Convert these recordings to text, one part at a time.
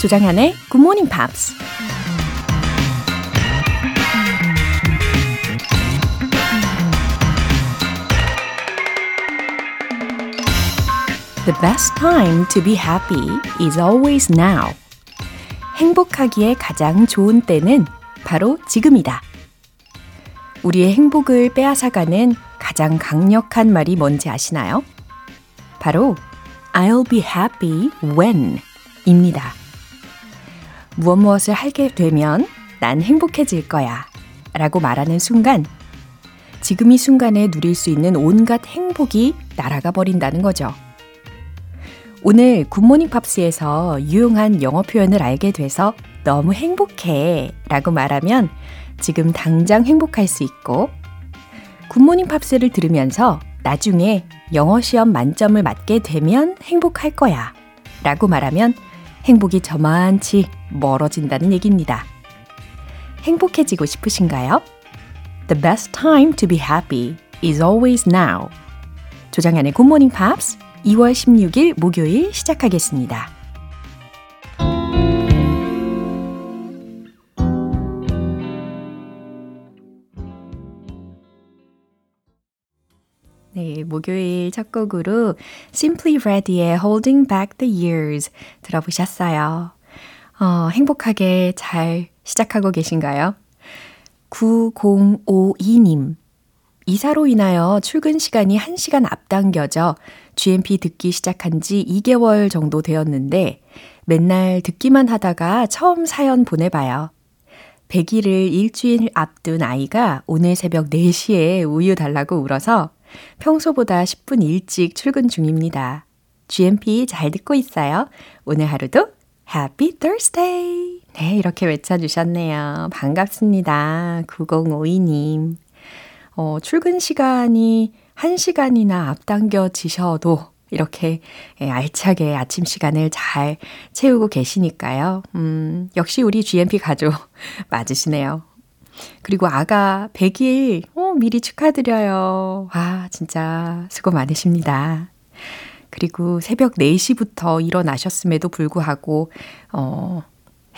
조장현의 Good Morning Pops. The best time to be happy is always now. 행복하기에 가장 좋은 때는 바로 지금이다. 우리의 행복을 빼앗아가는 가장 강력한 말이 뭔지 아시나요? 바로 I'll be happy when 입니다. 무엇 무엇을 하게 되면 난 행복해질 거야 라고 말하는 순간 지금 이 순간에 누릴 수 있는 온갖 행복이 날아가 버린다는 거죠. 오늘 굿모닝 팝스에서 유용한 영어 표현을 알게 돼서 너무 행복해 라고 말하면 지금 당장 행복할 수 있고 굿모닝 팝스를 들으면서 나중에 영어 시험 만점을 맞게 되면 행복할 거야 라고 말하면 행복이 저만치 멀어진다는 얘기입니다. 행복해지고 싶으신가요? The best time to be happy is always now. 조정현의 굿모닝 팝스 2월 16일 목요일 시작하겠습니다. 네, 목요일 첫 곡으로 Simply Red의 Holding Back the Years 들어보셨어요. 어, 행복하게 잘 시작하고 계신가요? 9052님. 이사로 인하여 출근 시간이 1시간 앞당겨져 GMP 듣기 시작한 지 2개월 정도 되었는데 맨날 듣기만 하다가 처음 사연 보내봐요. 100일을 일주일 앞둔 아이가 오늘 새벽 4시에 우유 달라고 울어서 평소보다 10분 일찍 출근 중입니다. GMP 잘 듣고 있어요. 오늘 하루도 Happy Thursday! 네, 이렇게 외쳐주셨네요. 반갑습니다. 9052님. 어, 출근 시간이 1시간이나 앞당겨지셔도 이렇게 예, 알차게 아침 시간을 잘 채우고 계시니까요. 음, 역시 우리 GMP 가족 맞으시네요. 그리고 아가 100일, 어, 미리 축하드려요. 와, 진짜 수고 많으십니다. 그리고 새벽 4시부터 일어나셨음에도 불구하고, 어,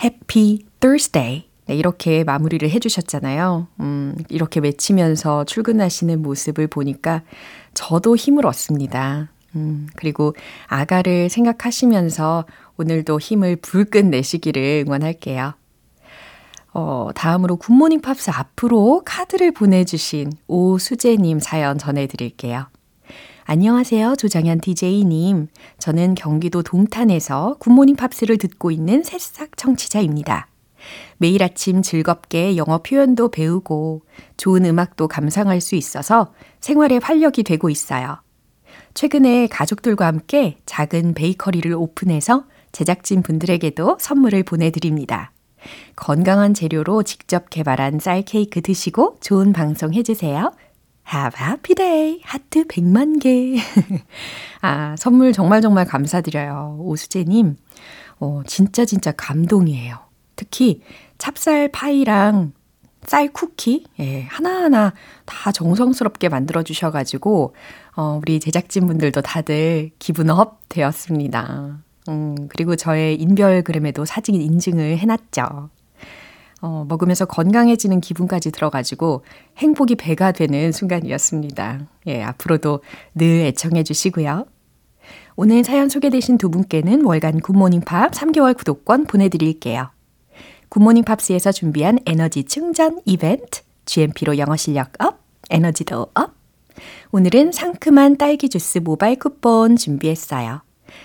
해피 Thursday. 네, 이렇게 마무리를 해주셨잖아요. 음, 이렇게 외치면서 출근하시는 모습을 보니까 저도 힘을 얻습니다. 음, 그리고 아가를 생각하시면서 오늘도 힘을 불끈 내시기를 응원할게요. 어, 다음으로 굿모닝 팝스 앞으로 카드를 보내주신 오수재님 사연 전해드릴게요. 안녕하세요. 조정현 DJ님. 저는 경기도 동탄에서 굿모닝 팝스를 듣고 있는 새싹 청취자입니다. 매일 아침 즐겁게 영어 표현도 배우고 좋은 음악도 감상할 수 있어서 생활에 활력이 되고 있어요. 최근에 가족들과 함께 작은 베이커리를 오픈해서 제작진 분들에게도 선물을 보내드립니다. 건강한 재료로 직접 개발한 쌀 케이크 드시고 좋은 방송 해주세요. Have a happy day. 하트 100만 개. 아, 선물 정말 정말 감사드려요. 오수재님. 어, 진짜 진짜 감동이에요. 특히 찹쌀 파이랑 쌀 쿠키, 예, 하나하나 다 정성스럽게 만들어 주셔가지고, 어, 우리 제작진분들도 다들 기분 up 되었습니다. 음, 그리고 저의 인별그램에도 사진 인증을 해놨죠. 어, 먹으면서 건강해지는 기분까지 들어가지고 행복이 배가 되는 순간이었습니다. 예, 앞으로도 늘 애청해 주시고요. 오늘 사연 소개되신 두 분께는 월간 굿모닝 팝 3개월 구독권 보내드릴게요. 굿모닝 팝스에서 준비한 에너지 충전 이벤트, GMP로 영어 실력 up, 에너지도 up. 오늘은 상큼한 딸기 주스 모바일 쿠폰 준비했어요.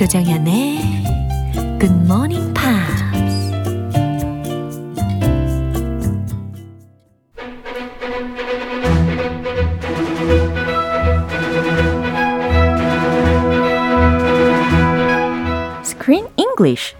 조정연의 Good Morning Pops. Screen English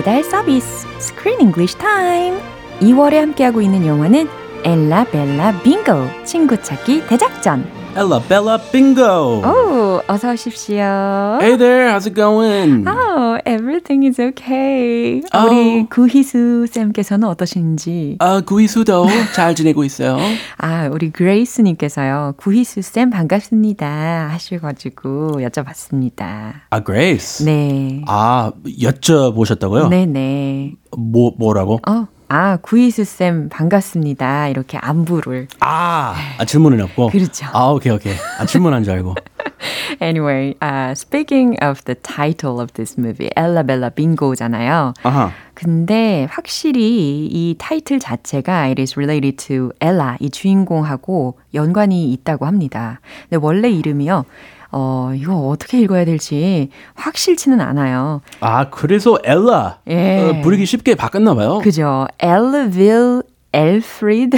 배달 서비스 Screen English Time. 2월에 함께하고 있는 영화는 엘라 벨라 빙고 친구 찾기 대작전. Ella Bella Bingo. 오, 어서 오십시오. Hey there, how's it going? Oh, everything is okay. Oh. 우리 크리스 쌤께서는 어떠신지? 아, 크리스도 잘 지내고 있어요. 아, 우리 그레이스 님께서요. 크리스 쌤 반갑습니다 하셔가지고 여쭤봤습니다. 아, Grace. 네. 아, 여쭤보셨다고요? 네네. 뭐, 뭐라고? 어, 아, 크리스 쌤 반갑습니다. 이렇게 안부를. 아, 아 질문은 없고. 그렇죠. 아, 오케이, 오케이. 아, 질문한 줄 알고. Anyway, uh, speaking of the title of this movie, Ella Bella Bingo잖아요. 아하. 근데 확실히 이 타이틀 자체가 it is related to Ella, 이 주인공하고 연관이 있다고 합니다. 근데 원래 이름이요. 어, 이거 어떻게 읽어야 될지 확실치는 않아요. 아, 그래서 엘라. 예. 어, 부르기 쉽게 바꿨나 봐요. 그죠? 엘르빌 엘프리드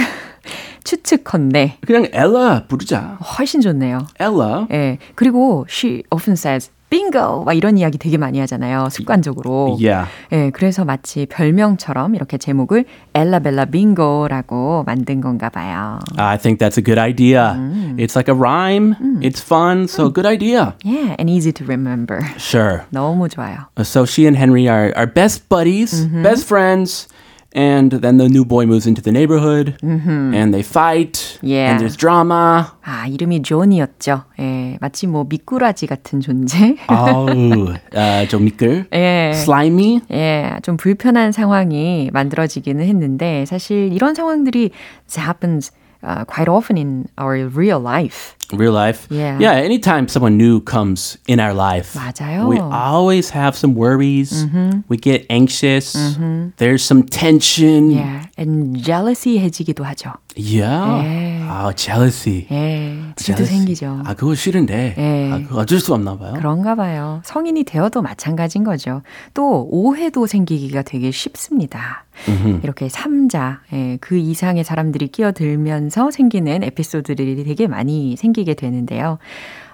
추측컨대 그냥 엘라 부르자. 훨씬 좋네요. 엘라. 예. 그리고 she often says bingo 막 이런 이야기 되게 많이 하잖아요. 습관적으로. Yeah. 예, 그래서 마치 별명처럼 이렇게 제목을 엘라벨라 빙고라고 만든 건가 봐요. I think that's a good idea. It's like a rhyme. It's fun, so good idea. Yeah, and easy to remember. Sure. 너무 좋아요. So she and Henry are, are best buddies, best friends. And then the new boy moves into the neighborhood and they fight. Yeah. And there's drama. 아, 이름이 존이었죠. 예, 마치 뭐 미꾸라지 같은 존재. 아우, 아, 좀 미끌. 예. Slimy. 예, 좀 불편한 상황이 만들어지기는 했는데 사실 이런 상황들이 happens uh, quite often in our real life. Real life. Yeah. Yeah, anytime someone new comes in our life, 맞아요. we always have some worries. We get anxious. There's some tension. Yeah, and jealousy해지기도 하죠. Yeah. 예. 아, jealousy. 예, Jealousy. 생기죠. 아, 그거 싫은데. 예. 아, 그거 어쩔 수 없나 봐요. 그런가 봐요. 성인이 되어도 마찬가지인 거죠. 또 오해도 생기기가 되게 쉽습니다. 이렇게 삼자, 예, 그 이상의 사람들이 끼어들면서 생기는 에피소드들이 되게 많이 생기 게 되는데요.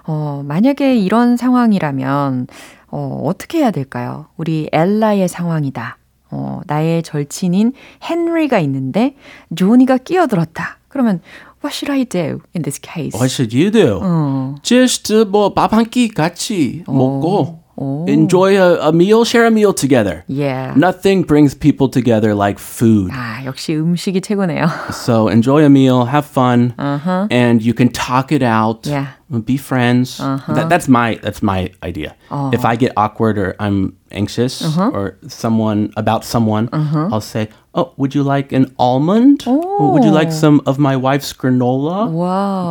어, 만약에 이런 상황이라면 어, 어떻게 해야 될까요? 우리 엘라의 상황이다. 어, 나의 절친인 헨리가 있는데 조니가 끼어들었다. 그러면 what should I do in this case? What should you do? 어, Just 뭐 밥 한 끼 같이 먹고 오. enjoy a, a meal, share a meal together. yeah. Nothing brings people together like food. 아, 역시 음식이 최고네요. So enjoy a meal, have fun, Uh-huh. and you can talk it out. Yeah. Be friends. That, that's my that's my idea. Oh. If I get awkward or I'm anxious Uh-huh. or someone about someone, I'll say, "Oh, would you like an almond? Or Would you like some of my wife's granola?"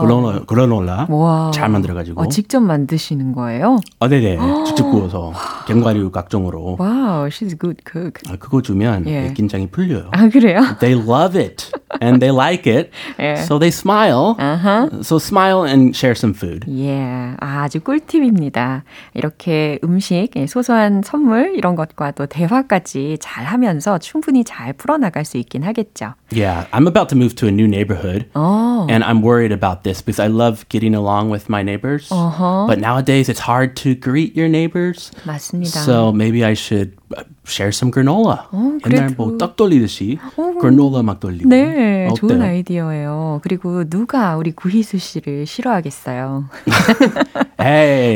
granola, granola. 와. 잘 만들어가지고. 어, 직접 만드시는 거예요? 아, 네네. 직접 구워서 견과류 각종으로. 와우, she's a good cook. 아, 그거 주면 예. 긴장이 풀려요. 아, 그래요? They love it and they like it. 예. So they smile. Uh-huh. So smile and share some food. 예, 아, 아주 꿀팁입니다. 이렇게 음식, 예, 소소한 선물 이런 것과 또 대화까지 잘 하면서 충분히 잘 풀어 나갈 수 있긴 하겠죠. Yeah, I'm about to move to a new neighborhood. 어, And I'm worried about this because I love getting along with my neighbors. Uh-huh. But nowadays it's hard to greet your neighbors. 맞습니다. So maybe I should uh, share some granola. 어, 옛날 그래도- 뭐떡 돌리듯이 granola 막 돌리고. 네, 좋은 어때요? 아이디어예요. 그리고 누가 우리 구희수 씨를 싫어하겠어요.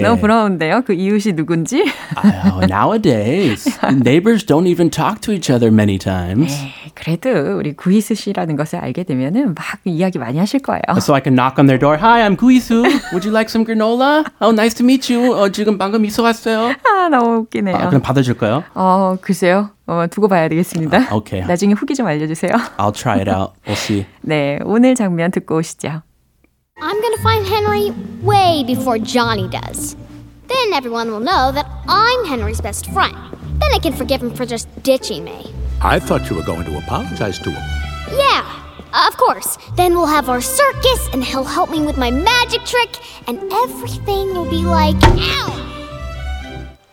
너무 부러운데요? 그 이웃이 누군지? Oh, nowadays, neighbors don't even talk to each other many times. 에이, 그래도 우리 구희수 씨라는 것을 알게 되면은 막 이야기 많이 하실 거예요. So I can knock on their door. Hi, I'm Guisu. Would you like some granola? Oh, nice to meet you. 어, 지금 방금 이사 왔어요. 아, 너무 웃기네요. 아, 그럼 받아줄까요? 어, 글쎄요. 어, 두고 봐야 되겠습니다. 아, 오케이. 나중에 후기 좀 알려주세요. I'll try it out. We'll see. 네, 오늘 장면 듣고 오시죠. I'm gonna find Henry way before Johnny does. Then everyone will know that I'm Henry's best friend. Then I can forgive him for just ditching me. I thought you were going to apologize to him. Yeah, of course. Then we'll have our circus, and he'll help me with my magic trick, and everything will be like, ow!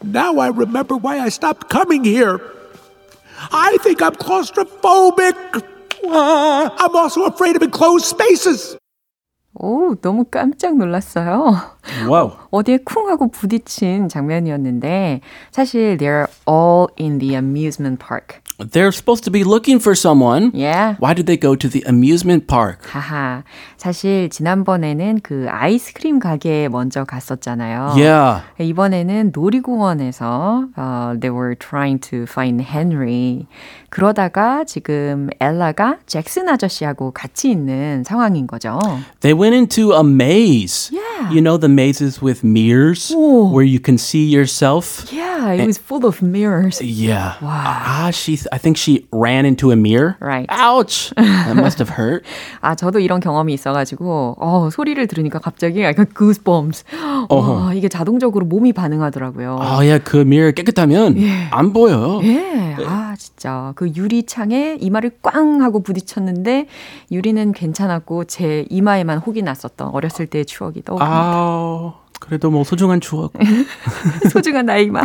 Now I remember why I stopped coming here. I think I'm claustrophobic. Uh, I'm also afraid of enclosed spaces. 오, 너무 깜짝 놀랐어요. Whoa. 어디에 쿵 하고 부딪힌 장면이었는데 사실 they're all in the amusement park. They're supposed to be looking for someone. Yeah. Why did they go to the amusement park? 하하. 사실 지난번에는 그 아이스크림 가게에 먼저 갔었잖아요. Yeah. 이번에는 놀이공원에서 uh, they were trying to find Henry. 그러다가 지금 엘라가 잭슨 아저씨하고 같이 있는 상황인 거죠. They went into a maze. Yeah. You know the mazes with mirrors Oh. where you can see yourself? Yeah, it was full of mirrors. Yeah. Ah, she I think she ran into a mirror. Right. Ouch. That must have hurt. 아, 저도 이런 경험이 있어 가지고, 어, 소리를 들으니까 갑자기 약간 goosebumps. 와, 이게 자동적으로 몸이 반응하더라고요. Oh yeah, 그 mirror 깨끗하면 안 보여. 예, 아, 진짜. 그 유리창에 이마를 꽝 하고 부딪혔는데, 유리는 괜찮았고, 제 이마에만 혹이 났었던 어렸을 때의 추억이 떠오릅니다. 아, 그래도 뭐 소중한 추억. 소중한 나의 이마.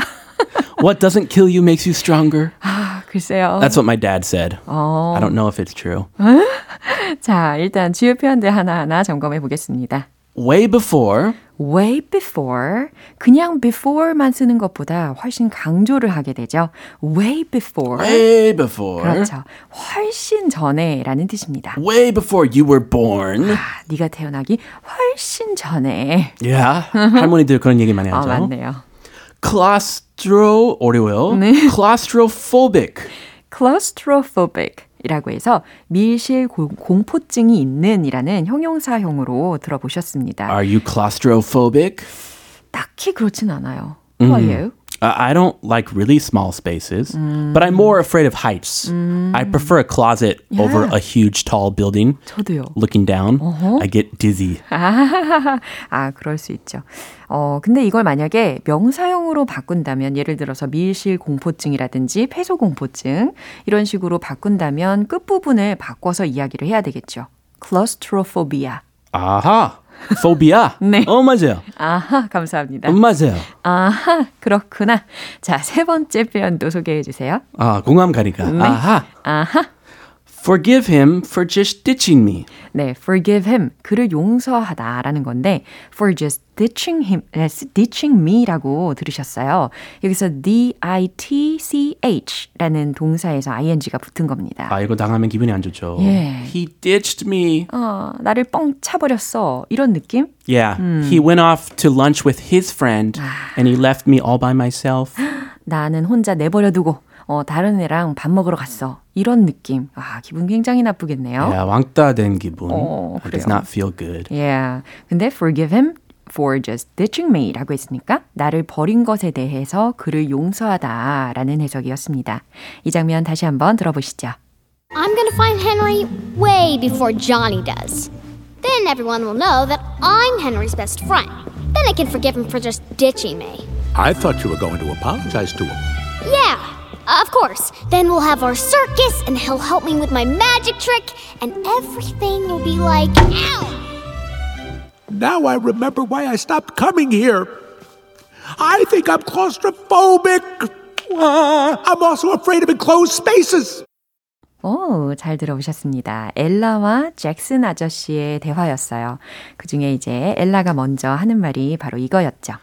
What doesn't kill you makes you stronger. 아, 글쎄요. That's what my dad said. I don't know if it's true. 자, 일단 주요 표현들 하나하나 점검해 보겠습니다. Way before, way before 그냥 before만 쓰는 것보다 훨씬 강조를 하게 되죠. way before way before, 그렇죠. 훨씬 전에라는 뜻입니다. way before you were born. 아, 네가 태어나기 훨씬 전에. Yeah, 할머니들 그런 얘기 많이 아, 하죠. 맞네요. Claustro 어려워요. claustrophobic. claustrophobic 이라고 해서 밀실 고- 공포증이 있는 이라는 형용사형으로 들어보셨습니다. Are you claustrophobic? 딱히 그렇진 않아요. How are you? Uh, I don't like really small spaces, but I'm more afraid of heights. I prefer a closet over a huge tall building. 저도요. Looking down, I get dizzy. 아, 아, 그럴 수 있죠. 어, 근데 이걸 만약에 명사형으로 바꾼다면, 예를 들어서 밀실 공포증이라든지 폐소 공포증, 이런 식으로 바꾼다면 끝부분을 바꿔서 이야기를 해야 되겠죠. claustrophobia. 아하, phobia. 네. 어 맞아요. 아하, 감사합니다. 음, 맞아요. 아하, 그렇구나. 자, 세 번째 표현도 소개해 주세요. 아 공감 가니까. 아하. 아하. Forgive him for just ditching me. 네, forgive him. 그를 용서하다라는 건데, for just ditching him, 네, ditching me라고 들으셨어요. 여기서 D-I-T-C-H 라는 동사에서 ing가 붙은 겁니다. 아 이거 당하면 기분이 안 좋죠. 예. He ditched me. 어, 나를 뻥 차버렸어. 이런 느낌? Yeah, he went off to lunch with his friend, and he left me all by myself. 나는 혼자 내버려 두고, 어, 다른 애랑 밥 먹으러 갔어. 이런 느낌. 아, 기분 굉장히 나쁘겠네요. Yeah, 왕따 된 기분. 어, It does not feel good. Yeah. 근데 forgive him for just ditching me 라고 했으니까 나를 버린 것에 대해서 그를 용서하다 라는 해석이었습니다. 이 장면 다시 한번 들어보시죠. I'm gonna find Henry way before Johnny does. Then everyone will know that I'm Henry's best friend. Then I can forgive him for just ditching me. I thought you were going to apologize to him. Yeah, of course. Then we'll have our circus, and he'll help me with my magic trick, and everything will be like, ow! Now I remember why I stopped coming here. I think I'm claustrophobic. Uh, I'm also afraid of enclosed spaces. 오, 잘 들어보셨습니다. 엘라와 잭슨 아저씨의 대화였어요. 그 중에 이제 엘라가 먼저 하는 말이 바로 이거였죠.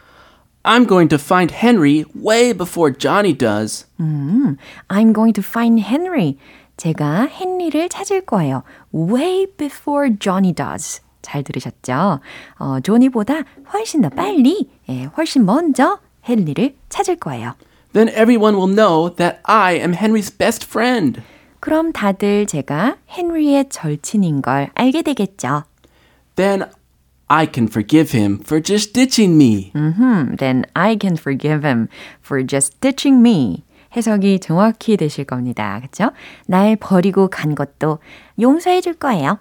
I'm going to find Henry way before Johnny does. I'm going to find Henry. 제가 헨리를 찾을 거예요. Way before Johnny does. 잘 들으셨죠? 어, 조니보다 훨씬 더 빨리, 예, 훨씬 먼저 헨리를 찾을 거예요. Then everyone will know that I am Henry's best friend. 그럼 다들 제가 헨리의 절친인 걸 알게 되겠죠. Then I can forgive him for just ditching me. 음, then I can forgive him for just ditching me. 해석이 정확히 되실 겁니다. 그쵸? 날 버리고 간 것도 용서해 줄 거예요.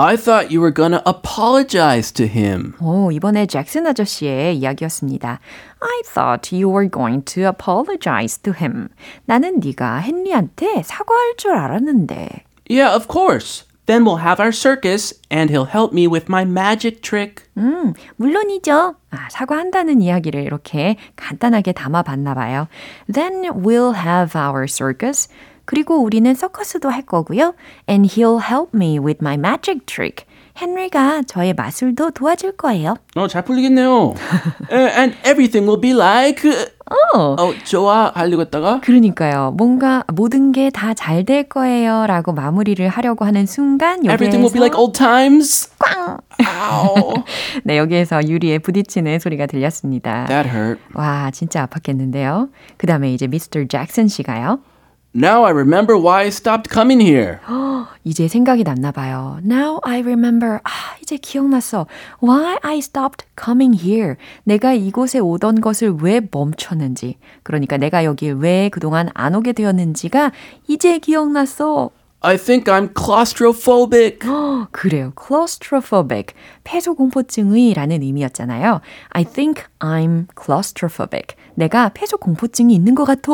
I thought you were gonna apologize to him. 오, 이번에 잭슨 아저씨의 이야기였습니다. I thought you were going to apologize to him. 나는 네가 헨리한테 사과할 줄 알았는데. Yeah, of course. Then we'll have our circus and he'll help me with my magic trick. 음, 물론이죠. 아, 사과한다는 이야기를 이렇게 간단하게 담아봤나 봐요. Then we'll have our circus. 그리고 우리는 서커스도 할 거고요. And he'll help me with my magic trick. 헨리가 저의 마술도 도와줄 거예요. 어, 잘 풀리겠네요. and everything will be like. 어. 어, 좋아 하려고 했다가 그러니까요. 뭔가 모든 게 다 잘 될 거예요 라고 마무리를 하려고 하는 순간 여기에서 everything will be like old times. 꽝! 네, 여기에서 유리에 부딪히는 소리가 들렸습니다. That hurt. 와, 진짜 아팠겠는데요. 그 다음에 이제 미스터 잭슨 씨가요. Now I remember why I stopped coming here. 이제 생각이 났나 봐요. Now I remember. 아, 이제 기억났어. Why I stopped coming here. 내가 이곳에 오던 것을 왜 멈췄는지. 그러니까 내가 여길 왜 그동안 안 오게 되었는지가 이제 기억났어. I think I'm claustrophobic. 어, 그래요. claustrophobic. 폐소 공포증의 라는 의미였잖아요. I think I'm claustrophobic. 내가 폐소 공포증이 있는 것 같아.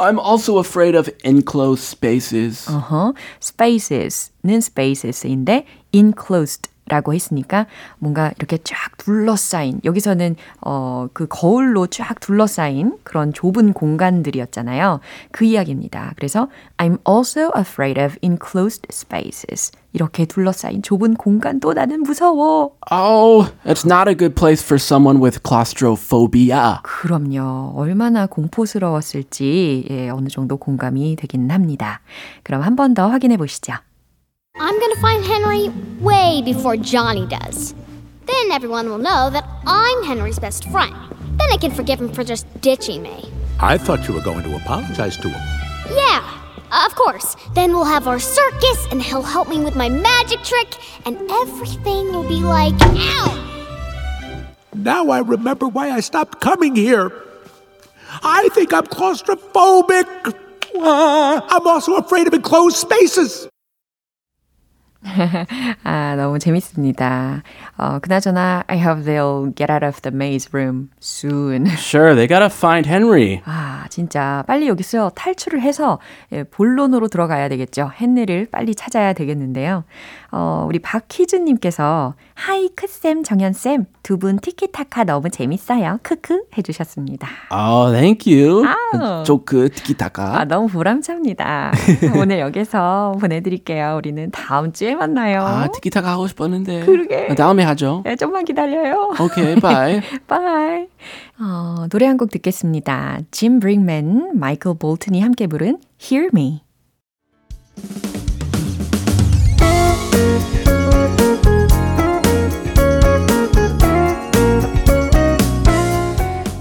I'm also afraid of enclosed spaces. 어허, spaces는 spaces인데 enclosed 라고 했으니까 뭔가 이렇게 쫙 둘러싸인 여기서는 어 그 거울로 쫙 둘러싸인 그런 좁은 공간들이었잖아요. 그 이야기입니다. 그래서 I'm also afraid of enclosed spaces. 이렇게 둘러싸인 좁은 공간도 나는 무서워. Oh, it's not a good place for someone with claustrophobia. 그럼요. 얼마나 공포스러웠을지 예, 어느 정도 공감이 되기는 합니다. 그럼 한 번 더 확인해 보시죠. I'm gonna find Henry way before Johnny does. Then everyone will know that I'm Henry's best friend. Then I can forgive him for just ditching me. I thought you were going to apologize to him. Yeah, of course. Then we'll have our circus, and he'll help me with my magic trick, and everything will be like, ow! Now I remember why I stopped coming here. I think I'm claustrophobic. I'm also afraid of enclosed spaces. 아, 너무 재밌습니다. 어, 그나저나, I hope they'll get out of the maze room soon. Sure, they gotta find Henry. 아, 진짜 빨리 여기서 탈출을 해서 예, 본론으로 들어가야 되겠죠. 헨리를 빨리 찾아야 되겠는데요. 어, 우리 박희준님께서 Hi 크쌤 정연쌤 두 분 티키타카 너무 재밌어요. 크크 해주셨습니다. Thank you. 아우. 조크 아, 티키타카. 너무 보람찹니다. 오늘 여기서 보내드릴게요. 우리는 다음 주에 만나요. 아, 티키타카 하고 싶었는데. 그러게. 다음에 하죠. 네, 좀만 기다려요. 오케이, bye. Bye. 어, 노래 한 곡 듣겠습니다. 짐 브릭만, 마이클 볼튼이 함께 부른 Hear Me.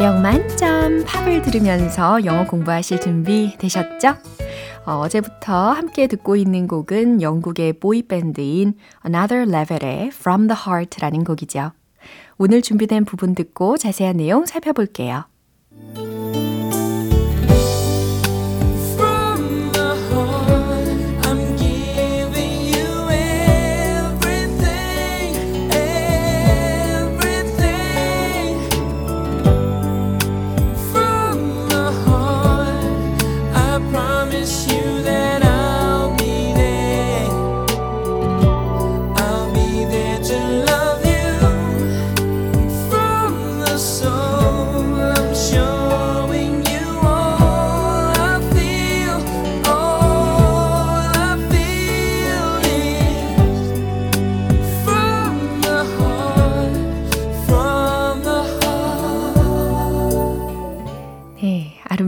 매력 만점 팝을 들으면서 영어 공부하실 준비 되셨죠? 어, 어제부터 함께 듣고 있는 곡은 영국의 보이밴드인 Another Level의 From the Heart라는 곡이죠. 오늘 준비된 부분 듣고 자세한 내용 살펴볼게요.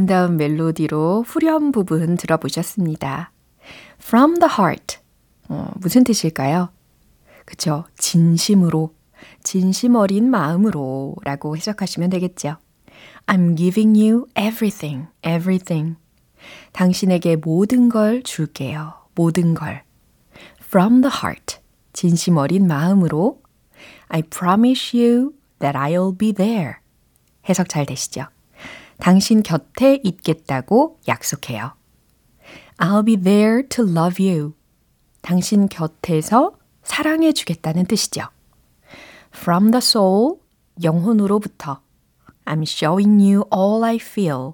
아름다운 멜로디로 후렴 부분 들어보셨습니다. From the heart. 어, 무슨 뜻일까요? 그쵸. 진심으로. 진심 어린 마음으로 라고 해석하시면 되겠죠. I'm giving you everything, everything. 당신에게 모든 걸 줄게요. 모든 걸. From the heart. 진심 어린 마음으로 I promise you that I'll be there. 해석 잘 되시죠? 당신 곁에 있겠다고 약속해요. I'll be there to love you. 당신 곁에서 사랑해 주겠다는 뜻이죠. From the soul, 영혼으로부터. I'm showing you all I feel.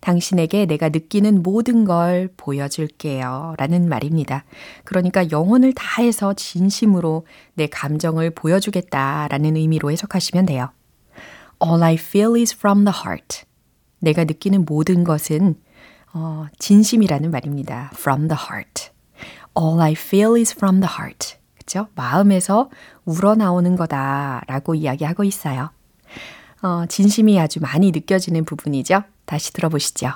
당신에게 내가 느끼는 모든 걸 보여줄게요. 라는 말입니다. 그러니까 영혼을 다해서 진심으로 내 감정을 보여주겠다. 라는 의미로 해석하시면 돼요. All I feel is from the heart. 내가 느끼는 모든 것은 어, 진심이라는 말입니다. From the heart. All I feel is from the heart. 그죠? 마음에서 우러나오는 거다라고 이야기하고 있어요. 어, 진심이 아주 많이 느껴지는 부분이죠. 다시 들어보시죠.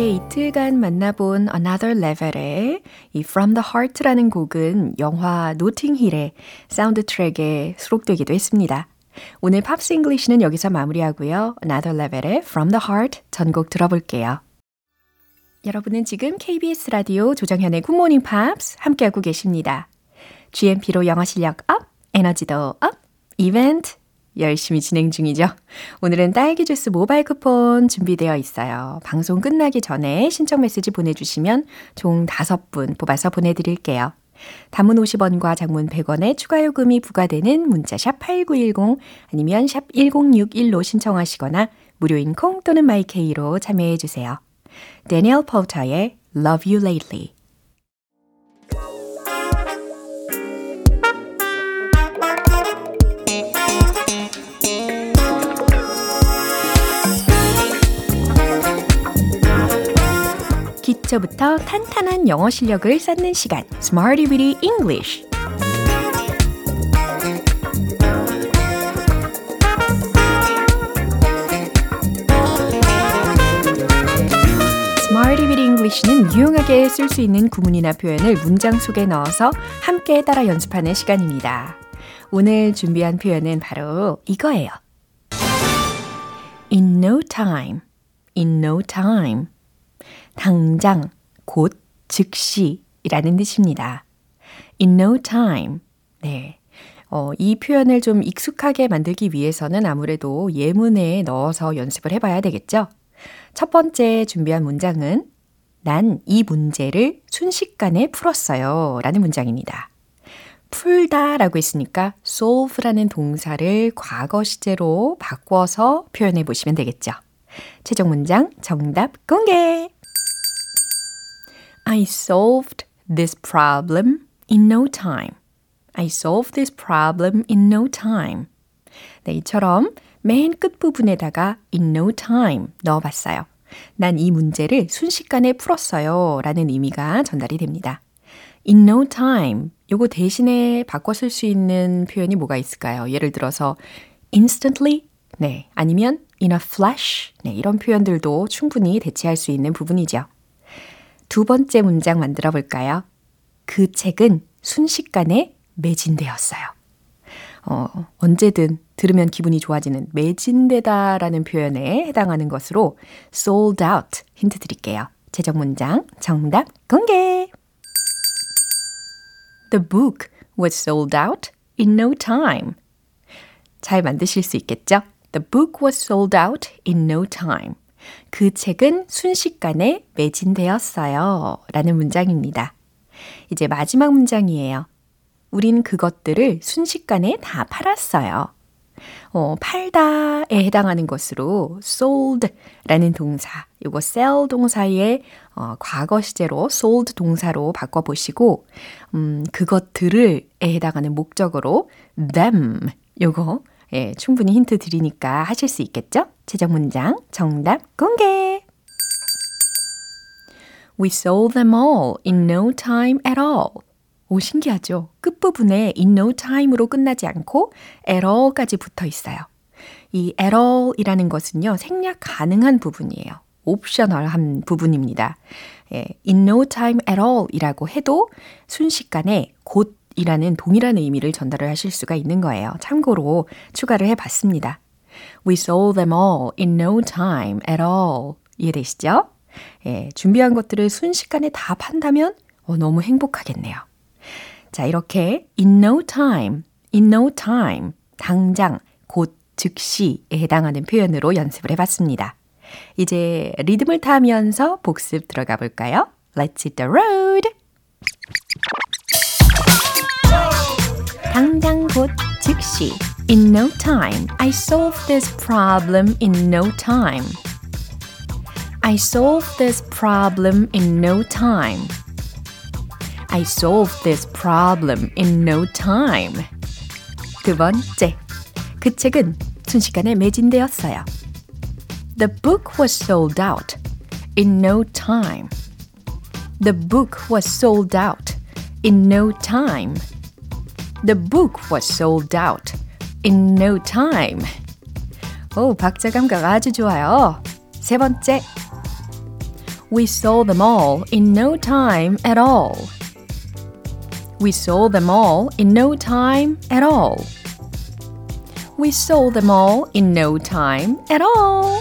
이렇게 이틀간 만나본 Another Level의 이 From the Heart라는 곡은 영화 노팅힐의 사운드 트랙에 수록되기도 했습니다. 오늘 Pops English는 여기서 마무리하고요. Another Level의 From the Heart 전곡 들어볼게요. 여러분은 지금 KBS 라디오 조정현의 굿모닝 팝스 함께하고 계십니다. GMP로 영어 실력 up, 에너지도 up, 이벤트 열심히 진행 중이죠. 오늘은 딸기 주스 모바일 쿠폰 준비되어 있어요. 방송 끝나기 전에 신청 메시지 보내주시면 총 5분 뽑아서 보내드릴게요. 단문 50원과 장문 100원의 추가 요금이 부과되는 문자 샵 8910 아니면 샵 1061로 신청하시거나 무료인 콩 또는 마이케이로 참여해 주세요. 대니얼 파우터의 Love You Lately 기초부터 탄탄한 영어 실력을 쌓는 시간 Smarty Weedy English Weedy English는 유용하게 쓸 수 있는 구문이나 표현을 문장 속에 넣어서 함께 따라 연습하는 시간입니다. 오늘 준비한 표현은 바로 이거예요. In no time, in no time. 당장, 곧, 즉시이라는 뜻입니다. In no time. 네. 어, 이 표현을 좀 익숙하게 만들기 위해서는 아무래도 예문에 넣어서 연습을 해봐야 되겠죠? 첫 번째 준비한 문장은 난 이 문제를 순식간에 풀었어요. 라는 문장입니다. 풀다 라고 했으니까 solve라는 동사를 과거 시제로 바꿔서 표현해 보시면 되겠죠. 최종 문장 정답 공개! I solved this problem in no time. I solved this problem in no time. 네, 이처럼 맨 끝부분에다가 in no time 넣어봤어요. 난 이 문제를 순식간에 풀었어요. 라는 의미가 전달이 됩니다. in no time. 요거 대신에 바꿔 쓸 수 있는 표현이 뭐가 있을까요? 예를 들어서 instantly. 네. 아니면 in a flash. 네. 이런 표현들도 충분히 대체할 수 있는 부분이죠. 두 번째 문장 만들어 볼까요? 그 책은 순식간에 매진되었어요. 어, 언제든 들으면 기분이 좋아지는 매진되다라는 표현에 해당하는 것으로 sold out 힌트 드릴게요. 최종 문장 정답 공개! The book was sold out in no time. 잘 만드실 수 있겠죠? The book was sold out in no time. 그 책은 순식간에 매진되었어요. 라는 문장입니다. 이제 마지막 문장이에요. 우린 그것들을 순식간에 다 팔았어요. 어, 팔다에 해당하는 것으로 sold라는 동사, 이거 sell 동사의 어, 과거 시제로 sold 동사로 바꿔보시고, 음, 그것들을에 해당하는 목적어로 them, 요거 예, 충분히 힌트 드리니까 하실 수 있겠죠? 최종 문장 정답 공개! We sold them all in no time at all. 오, 신기하죠? 끝부분에 in no time으로 끝나지 않고 at all까지 붙어 있어요. 이 at all이라는 것은요, 생략 가능한 부분이에요. 옵셔널한 부분입니다. 예, in no time at all 이라고 해도 순식간에 곧 이라는 동일한 의미를 전달을 하실 수가 있는 거예요. 참고로 추가를 해 봤습니다. We sold them all in no time at all. 이해되시죠? 예, 준비한 것들을 순식간에 다 판다면 어, 너무 행복하겠네요. 자, 이렇게 in no time, in no time, 당장, 곧, 즉시에 해당하는 표현으로 연습을 해봤습니다. 이제 리듬을 타면서 복습 들어가 볼까요? Let's hit the road! 당장 곧 즉시 In no time, I solved this problem in no time. I solved this problem in no time. I solved this problem in no time. 두 번째, 그 책은 순식간에 매진되었어요. The book was sold out in no time. The book was sold out in no time. The book was sold out in no time. 오, 박자 감각 아주 좋아요. 세 번째. We sold them all in no time at all. We sold them all in no time at all. We sold them all in no time at all.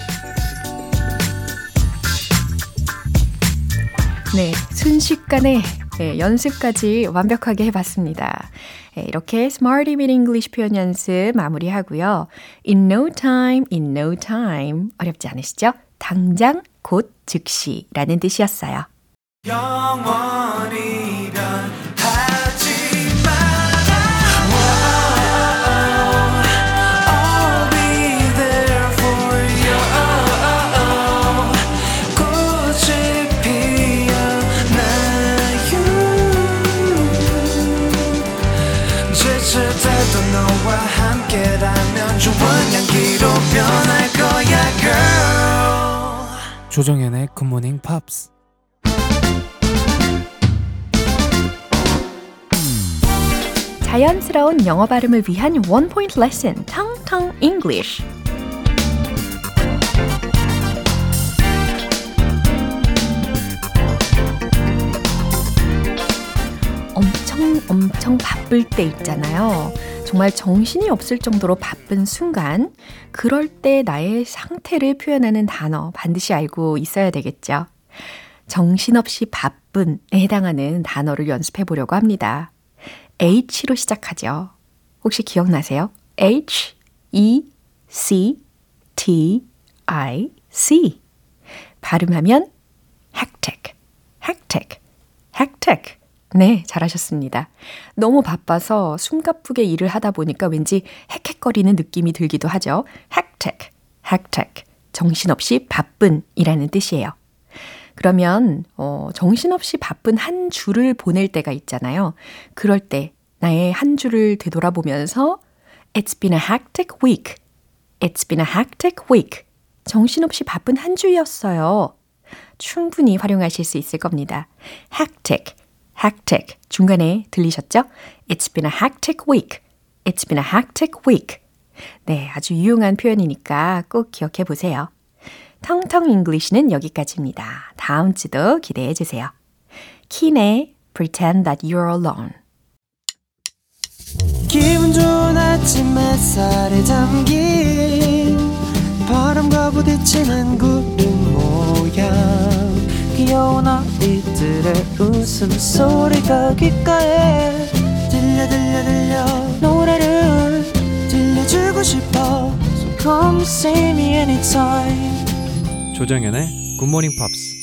네, 순식간에 네, 연습까지 완벽하게 해봤습니다. 네, 이렇게 Smarty with English 표현 연습 마무리하고요. In no time, in no time. 어렵지 않으시죠? 당장, 곧, 즉시라는 뜻이었어요. 영원히 조정현의 굿모닝 팝스 자연스러운 영어 발음을 위한 원 포인트 레슨, 텅텅 English. 엄청 엄청 바쁠 때 있잖아요. 정말 정신이 없을 정도로 바쁜 순간, 그럴 때 나의 상태를 표현하는 단어 반드시 알고 있어야 되겠죠. 정신없이 바쁜에 해당하는 단어를 연습해 보려고 합니다. H로 시작하죠. 혹시 기억나세요? H, E, C, T, I, C. 발음하면 hectic, hectic, hectic. 네, 잘하셨습니다. 너무 바빠서 숨가쁘게 일을 하다 보니까 왠지 헥헥거리는 느낌이 들기도 하죠. hectic. 정신없이 바쁜이라는 뜻이에요. 그러면 어, 정신없이 바쁜 한 주를 보낼 때가 있잖아요. 그럴 때 나의 한 주를 되돌아보면서 It's been a hectic week. It's been a hectic week. 정신없이 바쁜 한 주였어요. 충분히 활용하실 수 있을 겁니다. hectic, hectic. 중간에 들리셨죠? It's been a hectic week. It's been a hectic week. 네, 아주 유용한 표현이니까 꼭 기억해 보세요. 텅텅 English는 여기까지입니다. 다음 주도 기대해 주세요. 킨의 Pretend That You're Alone. 기분 좋은 아침 햇살에 담긴 바람과 부딪히는 구름 모양 귀여운 아이들의 웃음소리가 귓가에 들려 들려 들려 노래를 들려주고 싶어 So come see me anytime 조정현의 굿모닝 팝스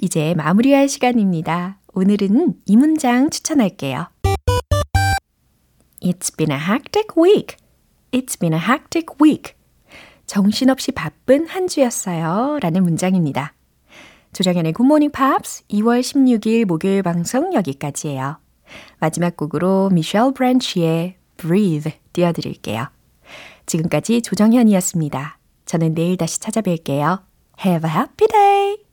이제 마무리할 시간입니다. 오늘은 이 문장 추천할게요. It's been a hectic week. It's been a hectic week. 정신없이 바쁜 한 주였어요. 라는 문장입니다. 조정현의 굿모닝 팝스 2월 16일 목요일 방송 여기까지예요. 마지막 곡으로 미셸 브랜치의 Breathe 띄워드릴게요. 지금까지 조정현이었습니다. 저는 내일 다시 찾아뵐게요. Have a happy day!